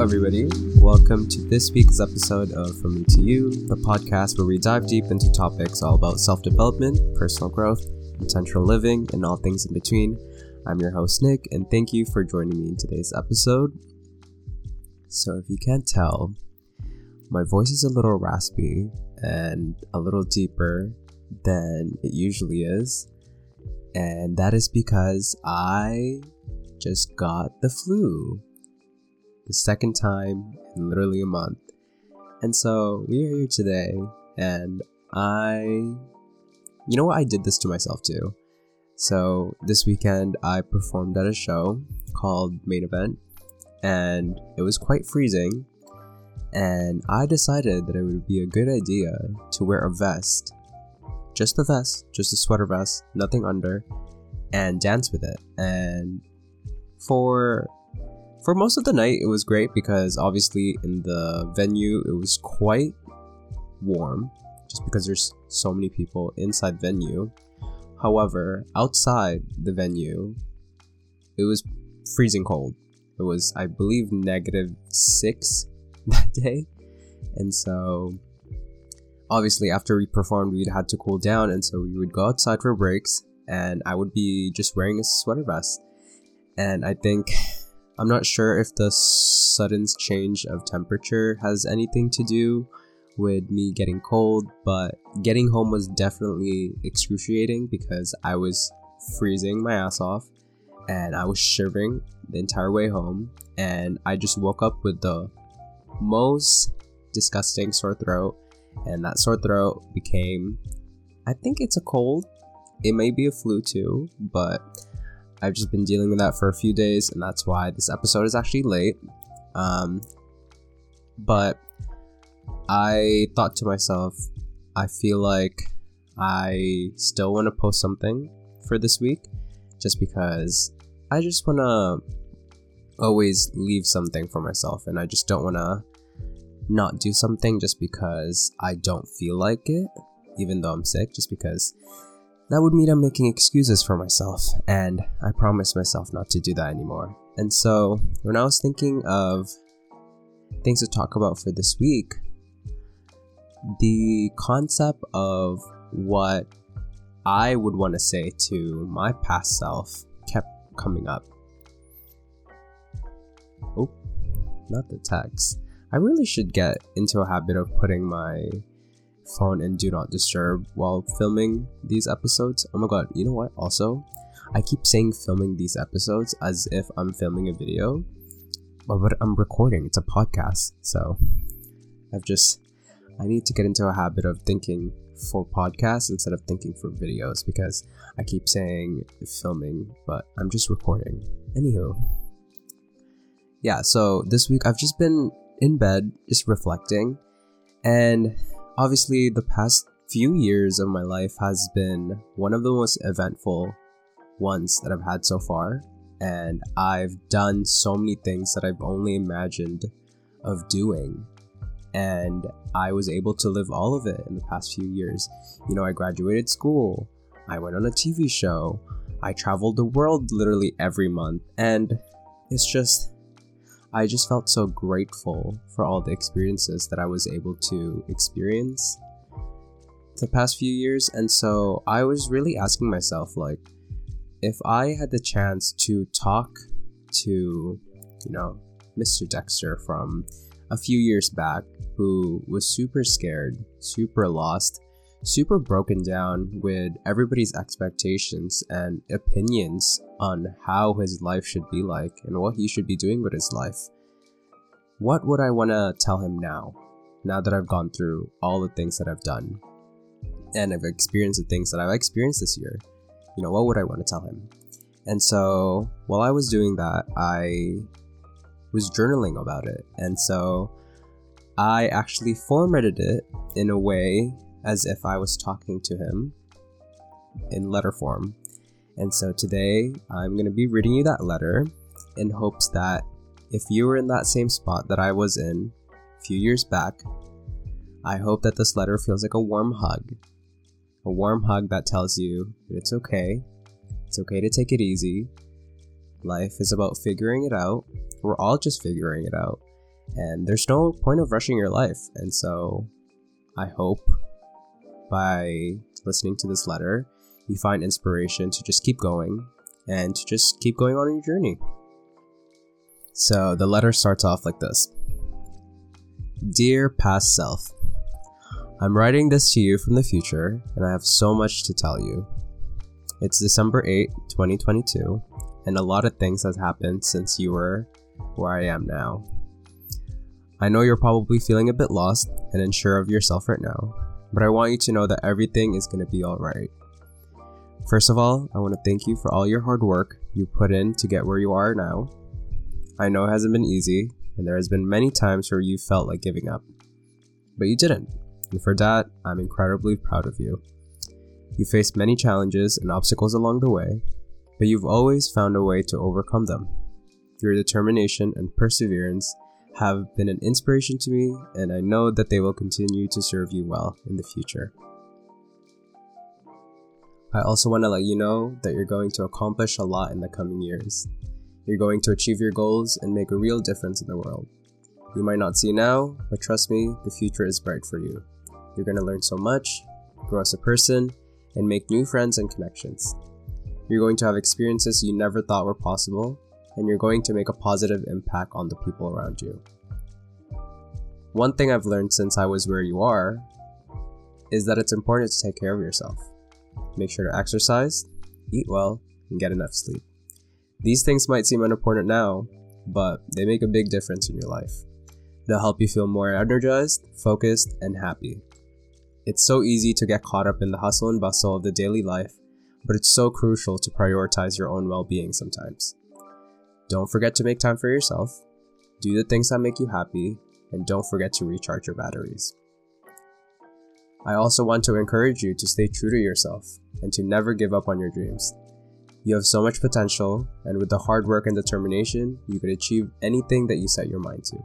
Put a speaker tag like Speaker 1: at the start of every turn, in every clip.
Speaker 1: Everybody. Welcome to this week's episode of From Me to You, the podcast where we dive deep into topics all about self development, personal growth, intentional living, and all things in between. I'm your host, Nick, and thank you for joining me in today's episode. So, if you can't tell, my voice is a little raspy and a little deeper than it usually is, and that is because I just got the flu the second time in literally a month. And so we are here today, and I. You know what? I did this to myself too. So this weekend I performed at a show called Main Event, and it was quite freezing. And I decided that it would be a good idea to wear a vest. Just a vest, just a sweater vest, nothing under, and dance with it. And for for most of the night, it was great because obviously in the venue it was quite warm, just because there's so many people inside venue. However, outside the venue, it was freezing cold. It was, I believe, negative six that day, and so obviously after we performed, we'd had to cool down, and so we would go outside for breaks, and I would be just wearing a sweater vest, and I think I'm not sure if the sudden change of temperature has anything to do with me getting cold, but getting home was definitely excruciating because I was freezing my ass off and I was shivering the entire way home. And I just woke up with the most disgusting sore throat, and that sore throat became I think it's a cold. It may be a flu too, but I've just been dealing with that for a few days, and that's why this episode is actually late. Um, but I thought to myself, I feel like I still want to post something for this week, just because I just want to always leave something for myself, and I just don't want to not do something just because I don't feel like it, even though I'm sick, just because that would mean I'm making excuses for myself, and I promised myself not to do that anymore. And so, when I was thinking of things to talk about for this week, the concept of what I would want to say to my past self kept coming up. Oh, not the text. I really should get into a habit of putting my phone and do not disturb while filming these episodes. Oh my god, you know what? Also, I keep saying filming these episodes as if I'm filming a video, but, but I'm recording. It's a podcast. So I've just, I need to get into a habit of thinking for podcasts instead of thinking for videos because I keep saying filming, but I'm just recording. Anywho, yeah, so this week I've just been in bed, just reflecting, and obviously the past few years of my life has been one of the most eventful ones that I've had so far. And I've done so many things that I've only imagined of doing. And I was able to live all of it in the past few years. You know, I graduated school, I went on a TV show, I traveled the world literally every month, and it's just I just felt so grateful for all the experiences that I was able to experience the past few years. And so I was really asking myself, like, if I had the chance to talk to, you know, Mr. Dexter from a few years back, who was super scared, super lost, super broken down with everybody's expectations and opinions on how his life should be like and what he should be doing with his life. What would I want to tell him now? Now that I've gone through all the things that I've done and I've experienced the things that I've experienced this year, you know, what would I want to tell him? And so while I was doing that, I was journaling about it. And so I actually formatted it in a way as if I was talking to him in letter form. And so today I'm going to be reading you that letter in hopes that if you were in that same spot that I was in a few years back, I hope that this letter feels like a warm hug. A warm hug that tells you that it's okay. It's okay to take it easy. Life is about figuring it out. We're all just figuring it out. And there's no point of rushing your life. And so I hope by listening to this letter, you find inspiration to just keep going and to just keep going on your journey. So the letter starts off like this Dear past self, I'm writing this to you from the future, and I have so much to tell you. It's December 8, 2022, and a lot of things has happened since you were where I am now. I know you're probably feeling a bit lost and unsure of yourself right now, but I want you to know that everything is going to be alright. First of all, I want to thank you for all your hard work you put in to get where you are now. I know it hasn't been easy, and there has been many times where you felt like giving up. But you didn't, and for that, I'm incredibly proud of you. You faced many challenges and obstacles along the way, but you've always found a way to overcome them. Your determination and perseverance have been an inspiration to me, and I know that they will continue to serve you well in the future. I also want to let you know that you're going to accomplish a lot in the coming years. You're going to achieve your goals and make a real difference in the world. You might not see now, but trust me, the future is bright for you. You're going to learn so much, grow as a person, and make new friends and connections. You're going to have experiences you never thought were possible, and you're going to make a positive impact on the people around you. One thing I've learned since I was where you are is that it's important to take care of yourself. Make sure to exercise, eat well, and get enough sleep. These things might seem unimportant now, but they make a big difference in your life. They'll help you feel more energized, focused, and happy. It's so easy to get caught up in the hustle and bustle of the daily life, but it's so crucial to prioritize your own well being sometimes. Don't forget to make time for yourself, do the things that make you happy, and don't forget to recharge your batteries. I also want to encourage you to stay true to yourself and to never give up on your dreams. You have so much potential, and with the hard work and determination, you could achieve anything that you set your mind to.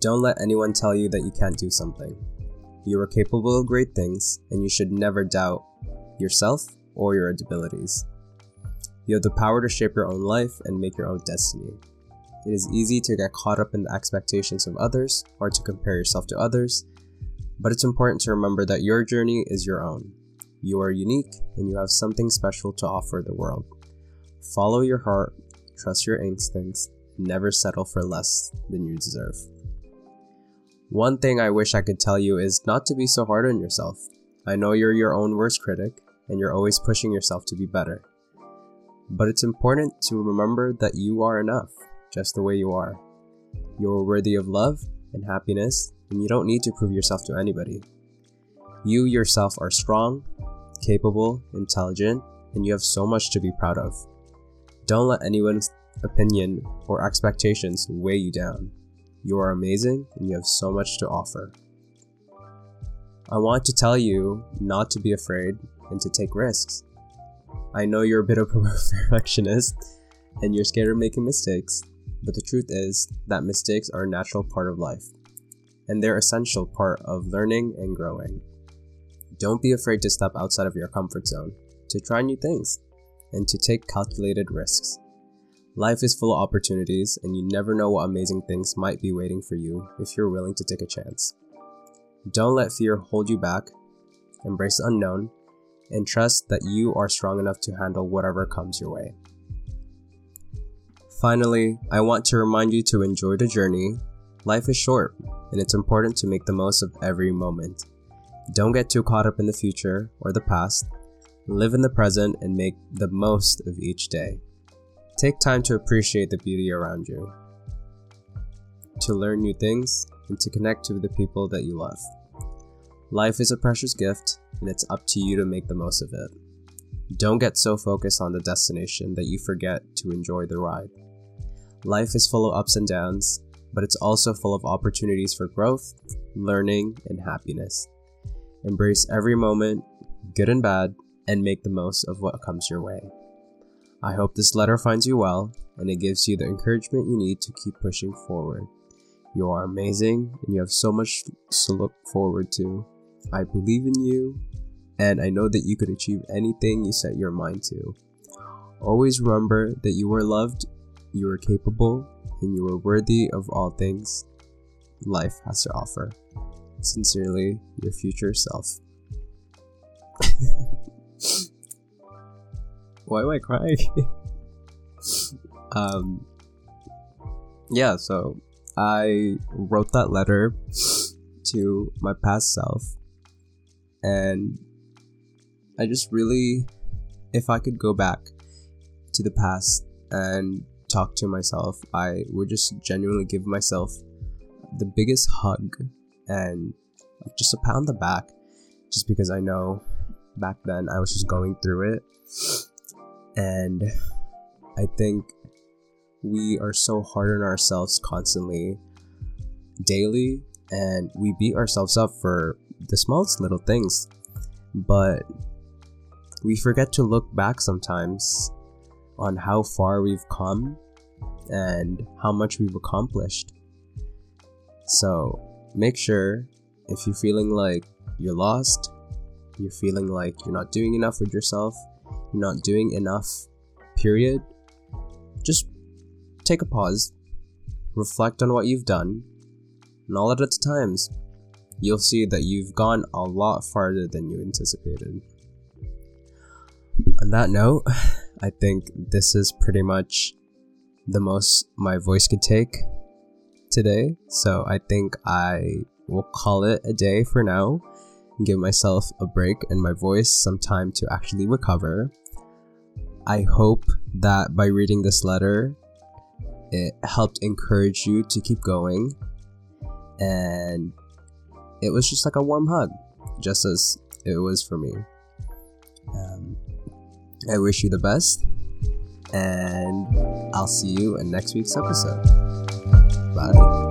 Speaker 1: Don't let anyone tell you that you can't do something. You are capable of great things, and you should never doubt yourself or your abilities. You have the power to shape your own life and make your own destiny. It is easy to get caught up in the expectations of others or to compare yourself to others, but it's important to remember that your journey is your own you are unique and you have something special to offer the world. Follow your heart, trust your instincts, never settle for less than you deserve. One thing I wish I could tell you is not to be so hard on yourself. I know you're your own worst critic and you're always pushing yourself to be better. But it's important to remember that you are enough, just the way you are. You're worthy of love and happiness, and you don't need to prove yourself to anybody. You yourself are strong, capable, intelligent, and you have so much to be proud of. Don't let anyone's opinion or expectations weigh you down. You are amazing and you have so much to offer. I want to tell you not to be afraid and to take risks. I know you're a bit of a perfectionist and you're scared of making mistakes, but the truth is that mistakes are a natural part of life and they're essential part of learning and growing. Don't be afraid to step outside of your comfort zone, to try new things, and to take calculated risks. Life is full of opportunities, and you never know what amazing things might be waiting for you if you're willing to take a chance. Don't let fear hold you back, embrace the unknown, and trust that you are strong enough to handle whatever comes your way. Finally, I want to remind you to enjoy the journey. Life is short, and it's important to make the most of every moment. Don't get too caught up in the future or the past. Live in the present and make the most of each day. Take time to appreciate the beauty around you, to learn new things, and to connect to the people that you love. Life is a precious gift, and it's up to you to make the most of it. Don't get so focused on the destination that you forget to enjoy the ride. Life is full of ups and downs, but it's also full of opportunities for growth, learning, and happiness. Embrace every moment, good and bad, and make the most of what comes your way. I hope this letter finds you well and it gives you the encouragement you need to keep pushing forward. You are amazing and you have so much to look forward to. I believe in you and I know that you could achieve anything you set your mind to. Always remember that you are loved, you are capable, and you are worthy of all things life has to offer. Sincerely, your future self. Why am I crying? um, yeah, so I wrote that letter to my past self, and I just really, if I could go back to the past and talk to myself, I would just genuinely give myself the biggest hug and just a pat on the back, just because I know back then I was just going through it. And I think we are so hard on ourselves constantly, daily, and we beat ourselves up for the smallest little things. But we forget to look back sometimes on how far we've come and how much we've accomplished. So make sure if you're feeling like you're lost, you're feeling like you're not doing enough with yourself, you're not doing enough, period, just take a pause, reflect on what you've done, and all at its times, you'll see that you've gone a lot farther than you anticipated. On that note, I think this is pretty much the most my voice could take today. So I think I will call it a day for now and give myself a break and my voice some time to actually recover. I hope that by reading this letter, it helped encourage you to keep going. And it was just like a warm hug, just as it was for me. Um, I wish you the best, and I'll see you in next week's episode. Bye.